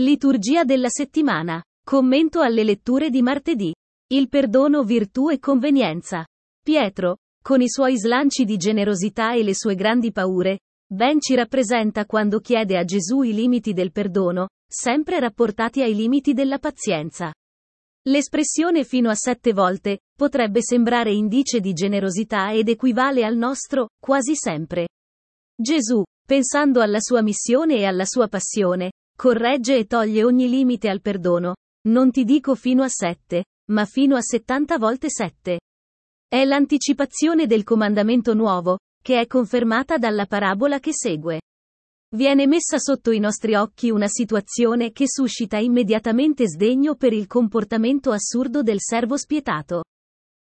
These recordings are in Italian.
Liturgia della settimana. Commento alle letture di martedì. Il perdono, virtù e convenienza. Pietro, con i suoi slanci di generosità e le sue grandi paure, ben ci rappresenta quando chiede a Gesù i limiti del perdono, sempre rapportati ai limiti della pazienza. L'espressione fino a sette volte potrebbe sembrare indice di generosità ed equivale al nostro, quasi sempre. Gesù, pensando alla sua missione e alla sua passione, Corregge e toglie ogni limite al perdono. Non ti dico fino a 7, ma fino a 70 volte 7. È l'anticipazione del comandamento nuovo, che è confermata dalla parabola che segue. Viene messa sotto i nostri occhi una situazione che suscita immediatamente sdegno per il comportamento assurdo del servo spietato.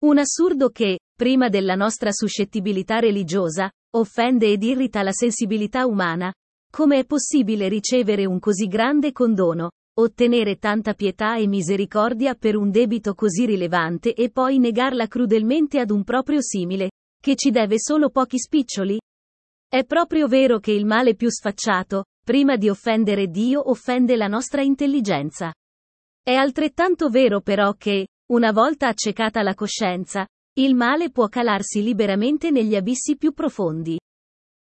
Un assurdo che, prima della nostra suscettibilità religiosa, offende ed irrita la sensibilità umana, come è possibile ricevere un così grande condono, ottenere tanta pietà e misericordia per un debito così rilevante e poi negarla crudelmente ad un proprio simile, che ci deve solo pochi spiccioli? È proprio vero che il male più sfacciato, prima di offendere Dio, offende la nostra intelligenza. È altrettanto vero però che, una volta accecata la coscienza, il male può calarsi liberamente negli abissi più profondi.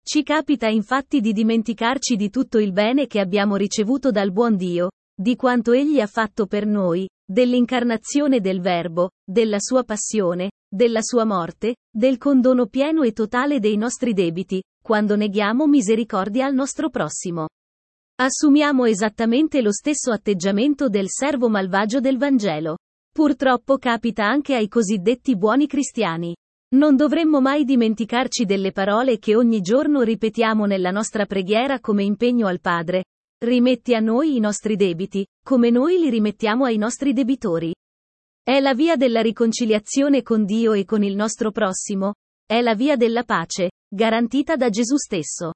Ci capita infatti di dimenticarci di tutto il bene che abbiamo ricevuto dal buon Dio, di quanto Egli ha fatto per noi, dell'incarnazione del Verbo, della sua passione, della sua morte, del condono pieno e totale dei nostri debiti, quando neghiamo misericordia al nostro prossimo. Assumiamo esattamente lo stesso atteggiamento del servo malvagio del Vangelo. Purtroppo capita anche ai cosiddetti buoni cristiani. Non dovremmo mai dimenticarci delle parole che ogni giorno ripetiamo nella nostra preghiera come impegno al Padre. Rimetti a noi i nostri debiti, come noi li rimettiamo ai nostri debitori. È la via della riconciliazione con Dio e con il nostro prossimo. È la via della pace, garantita da Gesù stesso.